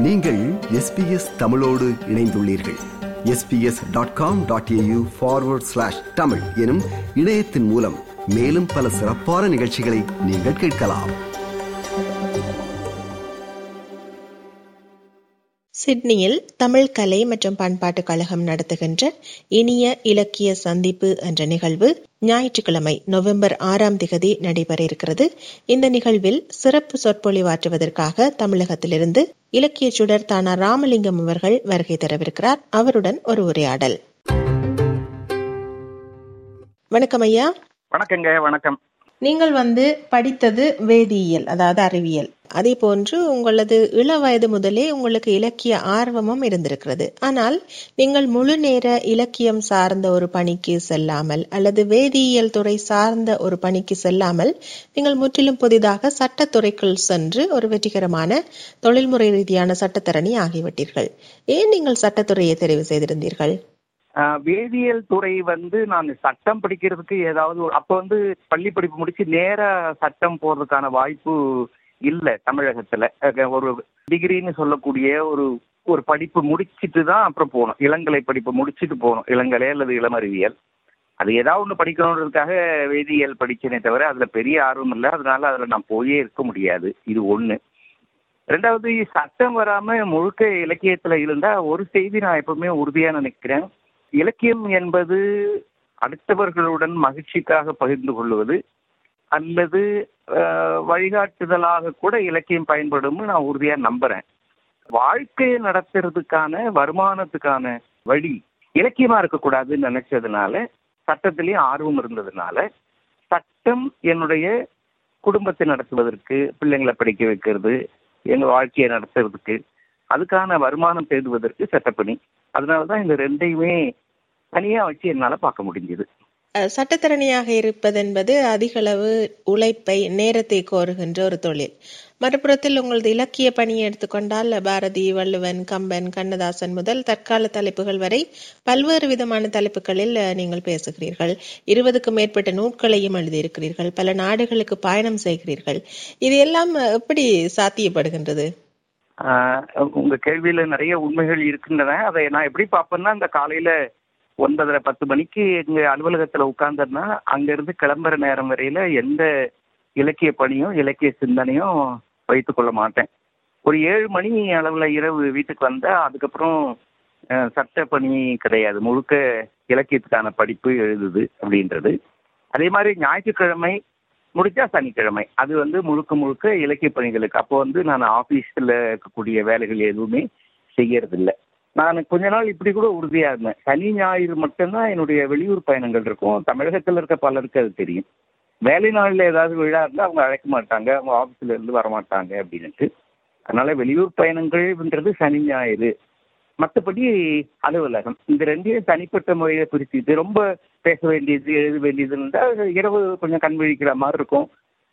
நீங்கள் எஸ்பிஎஸ் தமிழோடு இணைந்துள்ளீர்கள். SBS dot com dot AU forward slash Tamil எனும் இணையத்தின் மூலம் மேலும் பல சிறப்பான நிகழ்ச்சிகளை நீங்கள் கேட்கலாம். சிட்னியில் தமிழ் கலை மற்றும் பண்பாட்டு கழகம் நடத்துகின்ற இனிய இலக்கிய சந்திப்பு என்ற நிகழ்வு ஞாயிற்றுக்கிழமை நவம்பர் ஆறாம் திகதி நடைபெற இருக்கிறது. இந்த நிகழ்வில் சிறப்பு சொற்பொழிவாற்றுவதற்காக தமிழகத்திலிருந்து இலக்கிய சுடர் தானா ராமலிங்கம் அவர்கள் வருகை தரவிருக்கிறார். அவருடன் ஒரு உரையாடல். வணக்கம் ஐயா. வணக்கங்க வணக்கம். நீங்கள் வந்து படித்தது வேதியியல் அதாவது அறிவியல். அதே போன்று உங்களது இள வயது முதலே உங்களுக்கு இலக்கிய ஆர்வமும் இருந்திருக்கிறது. ஆனால் நீங்கள் முழு நேர இலக்கியம் சார்ந்த ஒரு பணிக்கு செல்லாமல் அல்லது வேதியியல் துறை சார்ந்த ஒரு பணிக்கு செல்லாமல் நீங்கள் முற்றிலும் புதிதாக சட்டத்துறைக்குள் சென்று ஒரு வெற்றிகரமான தொழில்முறை ரீதியான சட்டத்தரணி ஆகிவிட்டீர்கள். ஏன் நீங்கள் சட்டத்துறையை தெரிவு செய்திருந்தீர்கள்? வேதியியல் துறை வந்து நான் சட்டம் படிக்கிறதுக்கு ஏதாவது அப்போ அப்ப வந்து பள்ளி படிப்பு முடிச்சு நேரா சட்டம் போறதுக்கான வாய்ப்பு இல்ல தமிழகத்துல. ஒரு டிகிரின்னு சொல்லக்கூடிய ஒரு ஒரு படிப்பு முடிச்சிட்டு தான் அப்புறம் போகணும். இளங்கலை படிப்பு முடிச்சிட்டு போகணும். இளங்கலை அல்லது இளமறிவியல். அது ஏதாவது ஒன்று படிக்கணுன்றதுக்காக வேதியியல் படிச்சேனே தவிர அதுல பெரிய ஆர்வம் இல்லை. அதனால அதுல நான் போயே இருக்க முடியாது. இது ஒண்ணு. ரெண்டாவது சட்டம் வராம முழுக்க இலக்கியத்துல இருந்தா ஒரு செய்தி நான் எப்பவுமே உறுதியா நினைக்கிறேன். இலக்கியம் என்பது அடுத்தவர்களுடன் மகிழ்ச்சிக்காக பகிர்ந்து கொள்வது அல்லது வழிகாட்டுதலாக கூட இலக்கியம் பயன்படும்னு நான் உறுதியா நம்புறேன். வாழ்க்கையை நடத்துறதுக்கான வருமானத்துக்கான வழி இலக்கியமா இருக்கக்கூடாதுன்னு நினைச்சதுனால சட்டத்திலேயே ஆர்வம் இருந்ததுனால சட்டம் என்னுடைய குடும்பத்தை நடத்துவதற்கு பிள்ளைங்களை படிக்க வைக்கிறது எங்க வாழ்க்கையை நடத்துறதுக்கு அதுக்கான வருமானம் தேடுவதற்கு சட்டப்பணி அதனாலதான் இந்த ரெண்டையுமே தனியா வச்சு என்னால பார்க்க முடிஞ்சது. அஹ், இருப்பதென்பது அதிகளவு உழைப்பை நேரத்தை கோருகின்ற ஒரு தொழில். மறுபுறத்தில் உங்களது இலக்கிய பணியை எடுத்துக்கொண்டால் பாரதி வள்ளுவன் கம்பன் கண்ணதாசன் முதல் தற்கால தலைப்புகள் வரை பல்வேறு விதமான தலைப்புகளில் நீங்கள் பேசுகிறீர்கள். இருபதுக்கும் மேற்பட்ட நூல்களையும் எழுதியிருக்கிறீர்கள். பல நாடுகளுக்கு பயணம் செய்கிறீர்கள். இது எல்லாம் எப்படி சாத்தியப்படுகின்றது? உங்க கேள்வியில நிறைய உண்மைகள் இருக்கின்றன. அதை நான் எப்படி பார்ப்பேன்னா இந்த காலையில ஒன்பதரை பத்து மணிக்கு எங்க அலுவலகத்துல உட்கார்ந்தேன்னா அங்கிருந்து கிளம்புற நேரம் வரையில எந்த இலக்கிய பணியும் இலக்கிய சிந்தனையும் வைத்து கொள்ள மாட்டேன். ஒரு ஏழு மணி அளவுல இரவு வீட்டுக்கு வந்தேன் அதுக்கப்புறம் சட்ட பணி கிடையாது. முழுக்க இலக்கியத்துக்கான படிப்பு எழுதுது அப்படின்றது. அதே மாதிரி ஞாயிற்றுக்கிழமை முடிச்சா சனிக்கிழமை. அது வந்து முழுக்க முழுக்க இலக்கிய பணிகளுக்கு. அப்போ வந்து நான் ஆபீஸ்ல இருக்கக்கூடிய வேலைகள் எதுவுமே செய்யறதில்லை. நான் கொஞ்ச நாள் இப்படி கூட உறுதியா இருந்தேன். சனி ஞாயிறு மட்டும்தான் என்னுடைய வெளியூர் பயணங்கள் இருக்கும். தமிழகத்துல இருக்க பலருக்கு அது தெரியும். வேலை நாளில் ஏதாவது விழா இருந்தால் அவங்க அழைக்க மாட்டாங்க. அவங்க ஆஃபீஸ்ல இருந்து வர மாட்டாங்க அதனால வெளியூர் பயணங்கள்ன்றது சனி ஞாயிறு. மற்றபடி அலுவலகம். இந்த ரெண்டையும் தனிப்பட்ட முறையில பிரிச்சுட்டு ரொம்ப பேச வேண்டியது எழுத வேண்டியதுன்னா இரவு கொஞ்சம் கண் விழிக்கிற மாதிரி இருக்கும்.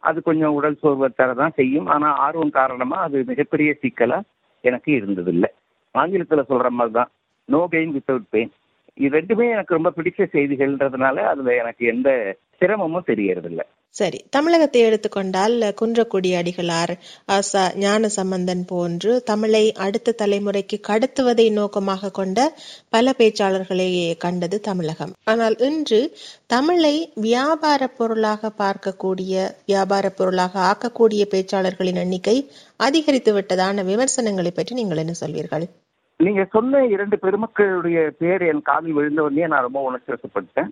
அது கொஞ்சம் உடல் சோர்வை தான் செய்யும். ஆனால் ஆர்வம் காரணமாக அது மிகப்பெரிய சிக்கலாக எனக்கு இருந்ததில்லை. ஆங்கிலத்தில் சொல்கிற மாதிரி தான் நோ கெயின் வித்தவுட் பெயின் இது ரெண்டுமே எனக்கு ரொம்ப பிடிச்ச செய்திகள்ன்றதுனால அதில் எனக்கு எந்த சிரமமும் தெரியறதில்ல. சரி தமிழகத்தை எடுத்துக்கொண்டால் குன்றக்குடி அடிகளார் ஆசா ஞான சம்பந்தன் போன்று தமிழை அடுத்த தலைமுறைக்கு கடத்துவதை நோக்கமாக கொண்ட பல பேச்சாளர்களை கண்டது தமிழகம். ஆனால் இன்று தமிழை வியாபார பொருளாக பார்க்கக்கூடிய வியாபார பொருளாக ஆக்கக்கூடிய பேச்சாளர்களின் எண்ணிக்கை அதிகரித்து விட்டதான விமர்சனங்களை பற்றி நீங்கள் என்ன சொல்வீர்கள்? நீங்க சொன்ன இரண்டு பெருமக்களுடைய பேர் என் காதில் விழுந்த நான் ரொம்ப ஆசா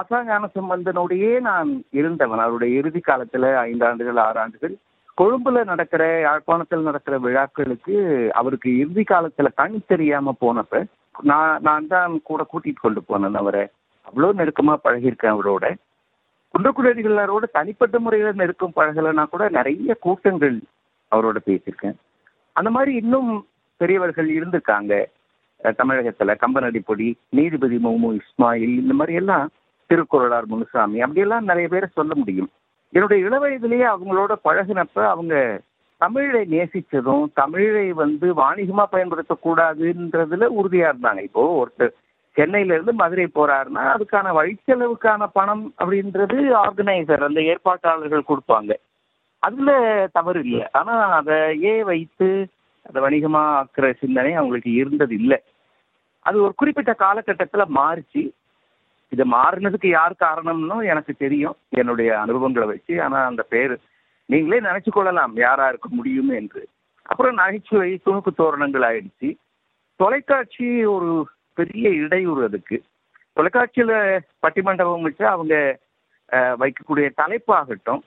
ஞான சம்பந்தனோடையே நான் இருந்தவன். அவருடைய இறுதி காலத்துல ஐந்து ஆண்டுகள் ஆறு ஆண்டுகள் கொழும்புல நடக்கிற யாழ்ப்பாணத்தில் நடக்கிற விழாக்களுக்கு அவருக்கு இறுதி காலத்துல கண் தெரியாம போனப்ப நான் நான் தான் கூட கூட்டிட்டு கொண்டு போனேன் அவரை. அவ்வளோ நெருக்கமா பழகியிருக்கேன் அவரோட. குன்றக்குடிகளோட தனிப்பட்ட முறையில நெருக்கம் பழகலைன்னா கூட நிறைய கூட்டங்கள் அவரோட பேசியிருக்கேன். அந்த மாதிரி இன்னும் பெரியவர்கள் இருந்திருக்காங்க. தமிழகத்துல கம்பனடிப்பொடி நீதிபதி முமு இஸ்மாயில் இந்த மாதிரி எல்லாம் திருக்குறளார் முனுசாமி. அப்படியெல்லாம் நிறைய பேரை சொல்ல முடியும். என்னுடைய இளவயதிலேயே அவங்களோட பழகினப்ப அவங்க தமிழை நேசிச்சதும் தமிழை வந்து வாணிகமா பயன்படுத்தக்கூடாதுன்றதுல உறுதியா இருந்தாங்க. இப்போ ஒருத்தர் சென்னையில இருந்து மதுரை போறாருன்னா அதுக்கான வழிச்செலவுக்கான பணம் அப்படின்றது ஆர்கனைசர் அந்த ஏற்பாட்டாளர்கள் கொடுப்பாங்க. அதுல தவறு இல்லை. ஆனா அதையே வைத்து அதை வணிகமா ஆக்குற சிந்தனை அவங்களுக்கு இருந்தது இல்லை அது ஒரு குறிப்பிட்ட காலகட்டத்துல மாறிச்சு. இது மாறினதுக்கு யார் காரணம்னு எனக்கு தெரியும். என்னுடைய அனுபவங்களை வச்சு ஆனா அந்த பேர் நீங்களே நினைச்சு கொள்ளலாம் யாரா இருக்க முடியும் என்று. அப்புறம் நகைச்சுவை துணுக்கு தோரணங்கள் ஆயிடுச்சு. தொலைக்காட்சி ஒரு பெரிய இடையூறு அதுக்கு. தொலைக்காட்சியில பட்டிமண்டபம் வச்சு அவங்க வைக்கக்கூடிய தலைப்பாகட்டும்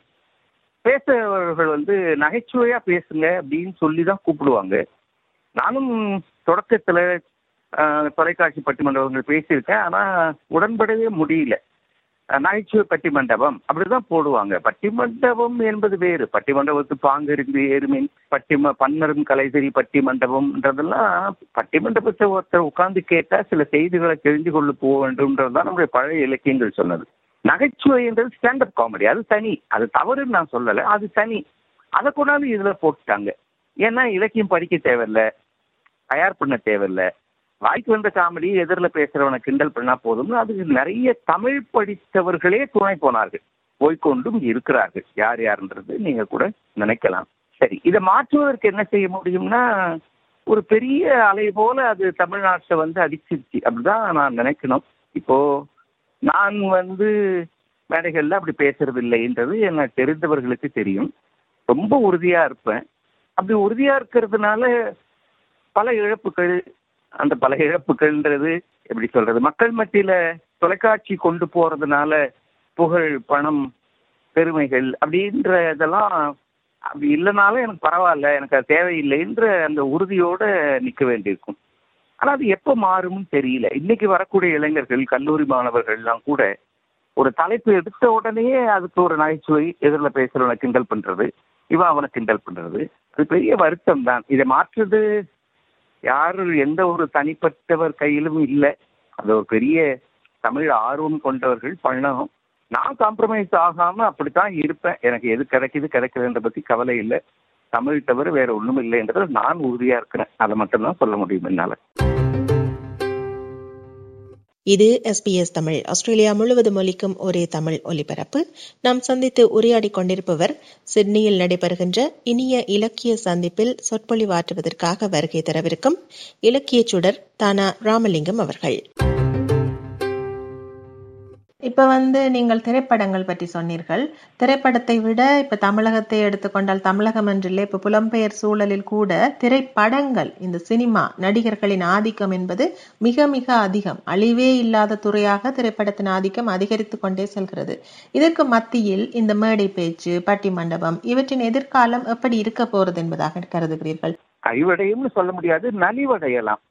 பேசுறவர்கள் வந்து நகைச்சுவையா பேசுங்க அப்படின்னு சொல்லி தான் கூப்பிடுவாங்க. நானும் தொடக்கத்துல தொலைக்காட்சி பட்டிமண்டபங்கள் பேசியிருக்கேன் ஆனா உடன்படவே முடியல. நகைச்சுவை நகைச்சுவை பட்டிமண்டபம் அப்படிதான் போடுவாங்க. பட்டிமண்டபம் என்பது வேறு. பட்டிமண்டபத்து பாங்கிருந்து ஏறுமின் பட்டிம பன்னரும் கலைசரி பட்டிமண்டபம்ன்றதெல்லாம் பட்டிமண்டபத்தை ஒருத்தர் உட்கார்ந்து கேட்டா சில செய்திகளை தெரிந்து கொள்ள போக வேண்டும்ன்றதுதான் நம்முடைய பழைய இலக்கியங்கள் சொன்னது. நகைச்சுவைன்றது ஸ்டாண்டப் காமெடி அது தனி. அது தவறுன்னு நான் சொல்லலை. அது தனி. அதை கொண்டாந்து இதுல போட்டுட்டாங்க. ஏன்னா இலக்கியம் படிக்க தேவையில்லை. தயார் பண்ண தேவையில்லை. வாய்க்கு வந்த காமெடி எதிரில் பேசுறவனை கிண்டல் பண்ணா போதும் அதுக்கு நிறைய தமிழ் படித்தவர்களே துணை போனார்கள். போய்க்கொண்டும் இருக்கிறார்கள். யார் யாருன்றது நீங்க கூட நினைக்கலாம். சரி இதை மாற்றுவதற்கு என்ன செய்ய முடியும்னா ஒரு பெரிய அலை போல அது தமிழ்நாட்டை வந்து அடிச்சிருச்சு அப்படிதான் நான் நினைக்கணும். இப்போ நான் வந்து மேடைகள்ல அப்படி பேசுறது இல்லைன்றது எனக்கு தெரிந்தவர்களுக்கு தெரியும். ரொம்ப உறுதியா இருப்பேன். அப்படி உறுதியா இருக்கிறதுனால பல இழப்புகள் அந்த பல இழப்புகள்ன்றது எப்படி சொல்றது? மக்கள் மத்தியில தொலைக்காட்சி கொண்டு போறதுனால புகழ் பணம் பெருமைகள் அப்படின்ற இதெல்லாம் அப்படி இல்லைனாலும் எனக்கு பரவாயில்ல எனக்கு அது தேவையில்லைன்ற அந்த உறுதியோட நிற்க வேண்டியிருக்கும். ஆனா அது எப்போ மாறும்னு தெரியல. இன்னைக்கு வரக்கூடிய இளைஞர்கள் கல்லூரி மாணவர்கள்லாம் கூட ஒரு தலைப்பு எடுத்த உடனே அதுக்கு ஒரு நகைச்சுவை எதிரில் பேசுறவனை கிண்டல் பண்றது இவன் அவனை கிண்டல் பண்றது. அது பெரிய வருத்தம் தான் இதை மாற்றுறது யாரும் எந்த ஒரு தனிப்பட்டவர் கையிலும் இல்லை. அது ஒரு பெரிய தமிழ் ஆர்வம் கொண்டவர்கள் பண்ணணும். நான் காம்ப்ரமைஸ் ஆகாம அப்படித்தான் இருப்பேன். எனக்கு எது கிடைக்குது கிடைக்குதுன்ற பத்தி கவலை இல்லை. தமிழ் தவிர வேற ஒண்ணும் இல்லைன்றது நான் உறுதியா இருக்கிறேன். அதை மட்டும்தான் சொல்ல முடியும் என்னால. இது எஸ்பிஎஸ் தமிழ். ஆஸ்திரேலியா முழுவதும் ஒலிக்கும் ஒரே தமிழ் ஒலிபரப்பு. நாம் சந்தித்து உரையாடிக் கொண்டிருப்பவர் சிட்னியில் நடைபெறுகின்ற இனிய இலக்கிய சந்திப்பில் சொற்பொழிவாற்றுவதற்காக வருகை தரவிருக்கும் இலக்கிய சுடர் தானா ராமலிங்கம் அவர்கள். இப்ப வந்து நீங்கள் திரைப்படங்கள் பற்றி சொன்னீர்கள். திரைப்படத்தை விட இப்ப தமிழகத்தை எடுத்துக்கொண்டால் தமிழகம் என்றில்லை இப்ப புலம்பெயர் சூழலில் கூட திரைப்படங்கள் இந்த சினிமா நடிகர்களின் ஆதிக்கம் என்பது மிக மிக அதிகம். அழிவே இல்லாத துறையாக திரைப்படத்தின் ஆதிக்கம் அதிகரித்து கொண்டே செல்கிறது. இதற்கு மத்தியில் இந்த மேடை பேச்சு பட்டி மண்டபம் இவற்றின் எதிர்காலம் எப்படி இருக்க போறது என்பதாக கருதுகிறீர்கள்? அழிவடையும்னு சொல்ல முடியாது நலிவடையலாம்.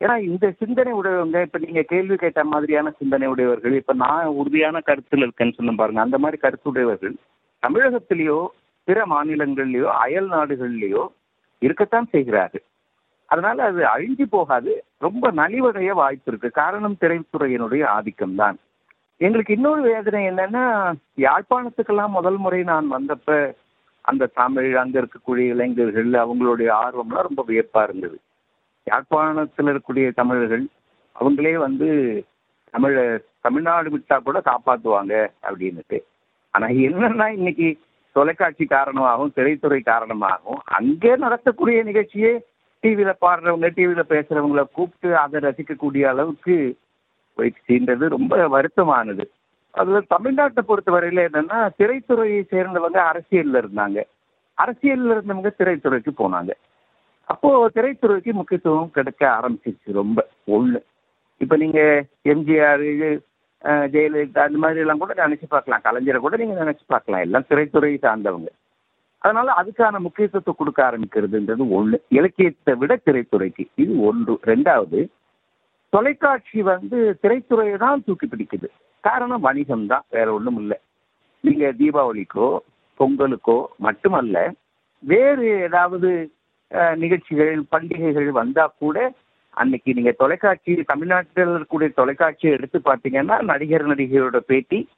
ஏன்னா இந்த சிந்தனை உடையவங்க இப்ப நீங்க கேள்வி கேட்ட மாதிரியான சிந்தனை உடையவர்கள் இப்ப நான் உறுதியான கருத்துல இருக்கேன்னு சொன்ன பாருங்க. அந்த மாதிரி கருத்துடையவர்கள் தமிழகத்திலேயோ பிற மாநிலங்கள்லயோ அயல் நாடுகள்லயோ இருக்கத்தான் செய்கிறார்கள். அதனால அது அழிஞ்சு போகாது. ரொம்ப நலிவடைய வாய்ப்பு இருக்கு. காரணம் திரைத்துறையினுடைய ஆதிக்கம் தான் எங்களுக்கு இன்னொரு வேதனை என்னன்னா யாழ்ப்பாணத்துக்கெல்லாம் முதல் முறை நான் வந்தப்ப அந்த தமிழ் அங்க இருக்கக்கூடிய இளைஞர்கள் அவங்களுடைய ஆர்வம்லாம் ரொம்ப வியப்பா இருந்தது. யாழ்ப்பாணத்தில் இருக்கக்கூடிய தமிழர்கள் அவங்களே வந்து தமிழ தமிழ்நாடு விட்டா கூட காப்பாற்றுவாங்க அப்படின்னுட்டு. ஆனா என்னன்னா இன்னைக்கு தொலைக்காட்சி காரணமாகவும் திரைத்துறை காரணமாகவும் அங்கே நடத்தக்கூடிய நிகழ்ச்சியே டிவியில பாடுறவங்க டிவியில பேசுறவங்கள கூப்பிட்டு அதை ரசிக்கக்கூடிய அளவுக்கு போயிடுச்சுன்றது ரொம்ப வருத்தமானது. அதுல தமிழ்நாட்டை பொறுத்தவரையில என்னன்னா திரைத்துறையை சேர்ந்தவங்க அரசியல்ல இருந்தாங்க. அரசியல்ல இருந்தவங்க திரைத்துறைக்கு போனாங்க. அப்போ திரைத்துறைக்கு முக்கியத்துவம் கிடைக்க ஆரம்பிச்சிச்சு ரொம்ப. ஒண்ணு. இப்ப நீங்க எம்ஜிஆர் ஜெயலலிதா அந்த மாதிரி எல்லாம் கூட நினைச்சு பார்க்கலாம். கலைஞரை கூட நீங்க நினைச்சு பார்க்கலாம். எல்லாம் திரைத்துறை சார்ந்தவங்க. அதனால அதுக்கான முக்கியத்துவத்தை கொடுக்க ஆரம்பிக்கிறதுன்றது ஒண்ணு. இலக்கியத்தை விட திரைத்துறைக்கு இது ஒன்று. ரெண்டாவது தொலைக்காட்சி வந்து திரைத்துறையை தான் தூக்கி பிடிக்குது. காரணம் வணிகம் தான். வேற ஒண்ணும் இல்லை. நீங்க தீபாவளிக்கோ பொங்கலுக்கோ மட்டுமல்ல வேறு ஏதாவது நிகழ்ச்சிகள் பண்டிகைகள் வந்தா கூட அன்னைக்கு நீங்க தொலைக்காட்சி தமிழ்நாட்டில் இருக்கக்கூடிய தொலைக்காட்சியை எடுத்து பார்த்தீங்கன்னா நடிகர் நடிகையோட பேட்டி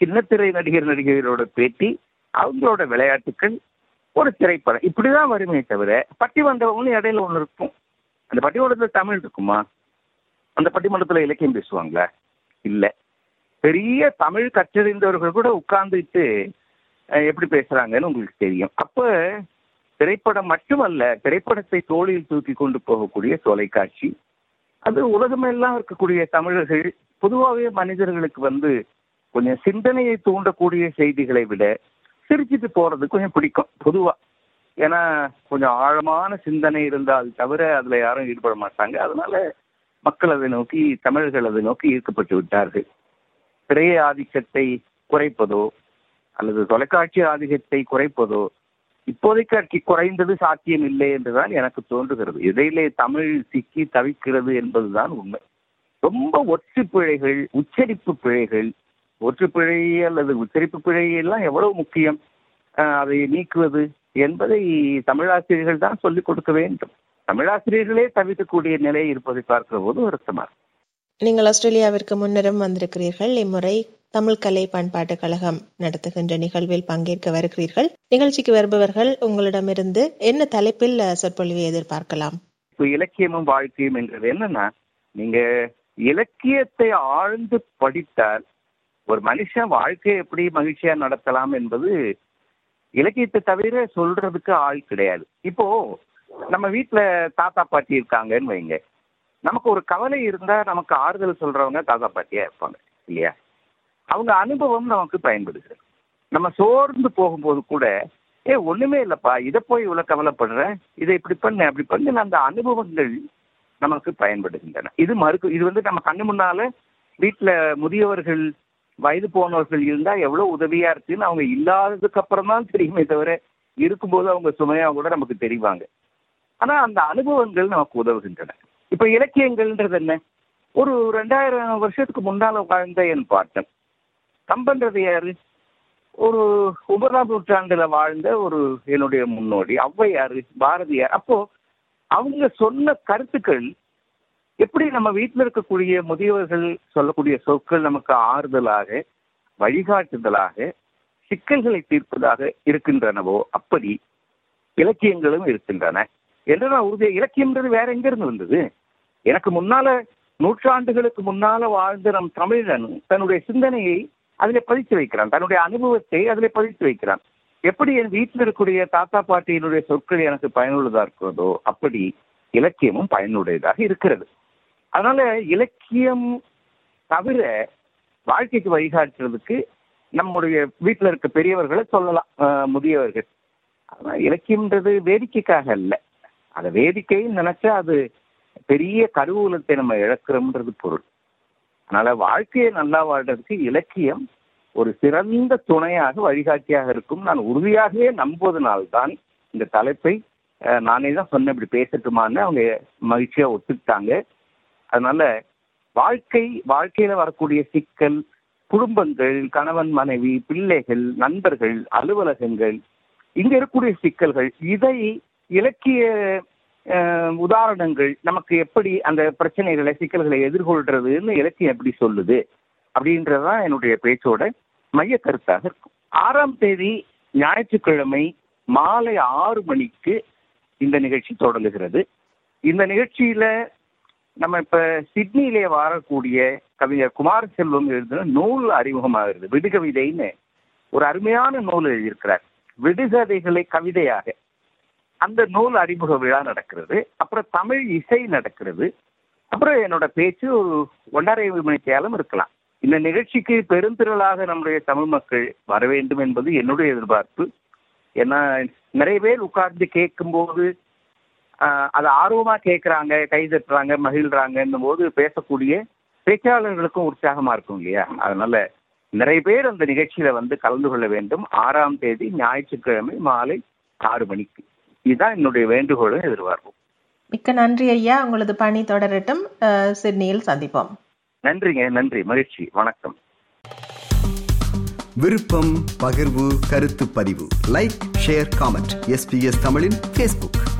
சின்னத்திரை நடிகர் நடிகர்களோட பேட்டி அவங்களோட விளையாட்டுக்கள் ஒரு திரைப்படம். இப்படிதான் வருமே தவிர பட்டி வந்தவங்களும் இடையில ஒன்று இருக்கும். அந்த பட்டிமண்டபத்தில் தமிழ் இருக்குமா? அந்த பட்டிமன்றத்தில் இலக்கியம் பேசுவாங்களா? இல்லை. பெரிய தமிழ் கற்றறிந்தவர்கள் கூட உட்கார்ந்துட்டு எப்படி பேசுறாங்கன்னு உங்களுக்கு தெரியும். அப்ப திரைப்படம் மட்டுமல்ல திரைப்படத்தை தோளில் தூக்கி கொண்டு போகக்கூடிய தொலைக்காட்சி அது உலகமெல்லாம் இருக்கக்கூடிய தமிழர்கள் பொதுவாகவே மனிதர்களுக்கு வந்து கொஞ்சம் சிந்தனையை தூண்டக்கூடிய செய்திகளை விட சிரிச்சிட்டு போறது கொஞ்சம் பிடிக்கும் பொதுவா. ஏன்னா கொஞ்சம் ஆழமான சிந்தனை இருந்தால் தவிர அதுல யாரும் ஈடுபட மாட்டாங்க. அதனால மக்கள் அதை நோக்கி தமிழர்கள் அதை நோக்கி ஈர்க்கப்பட்டு விட்டார்கள். திரைய ஆதிக்கத்தை குறைப்பதோ அல்லது தொலைக்காட்சி ஆதிக்கத்தை குறைப்பதோ இப்போதைக்கு குறைந்தது சாத்தியம் இல்லை என்றுதான் எனக்கு தோன்றுகிறது. இடையிலே தமிழ் சிக்கி தவிக்கிறது என்பதுதான் உண்மை. ரொம்ப ஒற்று பிழைகள் உச்சரிப்பு பிழைகள் ஒற்று பிழை அல்லது உச்சரிப்பு பிழை எல்லாம் எவ்வளவு முக்கியம்? அதை நீக்குவது என்பதை தமிழாசிரியர்கள் தான் சொல்லிக் கொடுக்க வேண்டும். தமிழாசிரியர்களே தவிக்கக்கூடிய நிலை இருப்பதை பார்க்கிற போது வருத்தமாக நீங்கள் ஆஸ்திரேலியாவிற்கு முன்னரும் வந்திருக்கிறீர்கள். இம்முறை தமிழ் கலை பண்பாட்டு கழகம் நடத்துகின்ற நிகழ்வில் பங்கேற்க வருகிறீர்கள். நிகழ்ச்சிக்கு வருபவர்கள் உங்களிடமிருந்து என்ன தலைப்பில் சொற்பொழிவை எதிர்பார்க்கலாம்? இப்போ இலக்கியமும் வாழ்க்கையும் என்றது என்னன்னா நீங்க இலக்கியத்தை ஆழ்ந்து படித்தால் ஒரு மனுஷன் வாழ்க்கையை எப்படி மகிழ்ச்சியா நடத்தலாம் என்பது இலக்கியத்தை தவிர சொல்றதுக்கு ஆள் கிடையாது. இப்போ நம்ம வீட்டுல தாத்தா பாட்டி இருக்காங்கன்னு வைங்க. நமக்கு ஒரு கவலை இருந்தா நமக்கு ஆறுதல் சொல்றவங்க தாத்தா பாட்டியா இருப்பாங்க இல்லையா? அவங்க அனுபவம் நமக்கு பயன்படுது. நம்ம சோர்ந்து போகும்போது கூட ஏ ஒண்ணுமே இல்லப்பா இதை போய் இவ்வளவு கவலைப்படுற? இதை இப்படி பண்ண அப்படி பண்ணு அந்த அனுபவங்கள் நமக்கு பயன்படுகின்றன. இது மறுக்கு இது வந்து நம்ம கண்ணு முன்னால வீட்டுல முதியவர்கள் வயது போனவர்கள் இருந்தா எவ்வளவு உதவியா இருக்குன்னு அவங்க இல்லாததுக்கு அப்புறம் தான் தெரியுமே தவிர இருக்கும்போது அவங்க சுமையா கூட நமக்கு தெரிவாங்க. ஆனா அந்த அனுபவங்கள் நமக்கு உதவுகின்றன. இப்ப இலக்கியங்கள்ன்றது என்ன? ஒரு ரெண்டாயிரம் வருஷத்துக்கு முன்னால வாழ்ந்த என் பாட்டன். கம்பன்றது யாரு? ஒரு ஒன்பதாம் நூற்றாண்டுல வாழ்ந்த ஒரு என்னுடைய முன்னோடி. ஔவையாரு பாரதியார் அப்போ அவங்க சொன்ன கருத்துக்கள் எப்படி நம்ம வீட்டில் இருக்கக்கூடிய முதியவர்கள் சொல்லக்கூடிய சொற்கள் நமக்கு ஆறுதலாக வழிகாட்டுதலாக சிக்கல்களை தீர்ப்பதாக இருக்கின்றனவோ அப்படி இலக்கியங்களும் இருக்கின்றன. என்று நான் உறுதிய? இலக்கியம்ன்றது வேற எங்க இருந்து வந்தது? எனக்கு முன்னால நூற்றாண்டுகளுக்கு முன்னால வாழ்ந்த நம் தமிழன் தன்னுடைய சிந்தனையை அதில் பதித்து வைக்கிறான். தன்னுடைய அனுபவத்தை அதில் பதித்து வைக்கிறான். எப்படி என் வீட்டில் இருக்கக்கூடிய தாத்தா பாட்டியினுடைய சொற்கள் எனக்கு பயனுள்ளதா இருக்கிறதோ அப்படி இலக்கியமும் பயனுடையதாக இருக்கிறது. அதனால இலக்கியம் தவிர வாழ்க்கைக்கு வழிகாட்டுறதுக்கு நம்முடைய வீட்டில் இருக்க பெரியவர்களை சொல்லலாம் முதியவர்கள். ஆனால் இலக்கியம்ன்றது வேடிக்கைக்காக அல்ல. அதை வேடிக்கைன்னு நினைச்சா அது பெரிய கருவூலத்தை நம்ம இழக்கிறோம்ன்றது பொருள். அதனால வாழ்க்கையை நல்லா வாழ்றதுக்கு இலக்கியம் ஒரு சிறந்த துணையாக வழிகாட்டியாக இருக்கும். நான் உறுதியாகவே நம்புவதனால்தான் இந்த தலைப்பை நானே தான் சொன்னேன் இப்படி பேசட்டுமான்னு அவங்க மகிழ்ச்சியா ஒத்துக்கிட்டாங்க. அதனால வாழ்க்கை வாழ்க்கையில வரக்கூடிய சிக்கல் குடும்பங்கள் கணவன் மனைவி பிள்ளைகள் நண்பர்கள் அலுவலகங்கள் இங்க இருக்கக்கூடிய சிக்கல்கள் இதை இலக்கிய உதாரணங்கள் நமக்கு எப்படி அந்த பிரச்சனைகளை சிக்கல்களை எதிர்கொள்றதுன்னு இலக்கியம் எப்படி சொல்லுது அப்படின்றதுதான் என்னுடைய பேச்சோட மைய கருத்தாக இருக்கும். ஆறாம் தேதி ஞாயிற்றுக்கிழமை மாலை ஆறு மணிக்கு இந்த நிகழ்ச்சி தொடங்குகிறது. இந்த நிகழ்ச்சியில நம்ம இப்ப சிட்னியிலே வாழக்கூடிய கவிஞர் குமார செல்வம் எழுதின நூல் அறிமுகமாகிறது விடுகவிதைன்னு. ஒரு அருமையான நூல் எழுதியிருக்கிறார். விடுகதைகளை கவிதையாக. அந்த நூல் அறிமுக விழா நடக்கிறது அப்புறம் தமிழ் இசை நடக்கிறது அப்புறம் என்னோட பேச்சு ஒரு ஒன்றரை மணிக்கையாலும் இருக்கலாம். இந்த நிகழ்ச்சிக்கு பெருந்திரளாக நம்முடைய தமிழ் மக்கள் வர வேண்டும் என்பது என்னுடைய எதிர்பார்ப்பு. ஏன்னா நிறைய பேர் உட்கார்ந்து கேட்கும்போது அதை ஆர்வமா கேட்குறாங்க கை தட்டுறாங்க மகிழ்றாங்கன்னும் போது பேசக்கூடிய பேச்சாளர்களுக்கும் உற்சாகமா இருக்கும் இல்லையா? அதனால நிறைய பேர் அந்த நிகழ்ச்சியில வந்து கலந்து கொள்ள வேண்டும். ஆறாம் தேதி ஞாயிற்றுக்கிழமை மாலை ஆறு மணிக்கு. இதுதான் என்னுடைய வேண்டுகோளும் எதிர்பார்ப்போம். மிக்க நன்றி ஐயா. உங்களது பணி தொடரட்டும். சிட்னியில் சந்திப்போம். நன்றிங்க. நன்றி. மகிழ்ச்சி. வணக்கம். விருப்பம் பகிர்வு கருத்து பதிவு. லைக் ஷேர் காமெண்ட் எஸ்பிஎஸ் தமிழின் பேஸ்புக்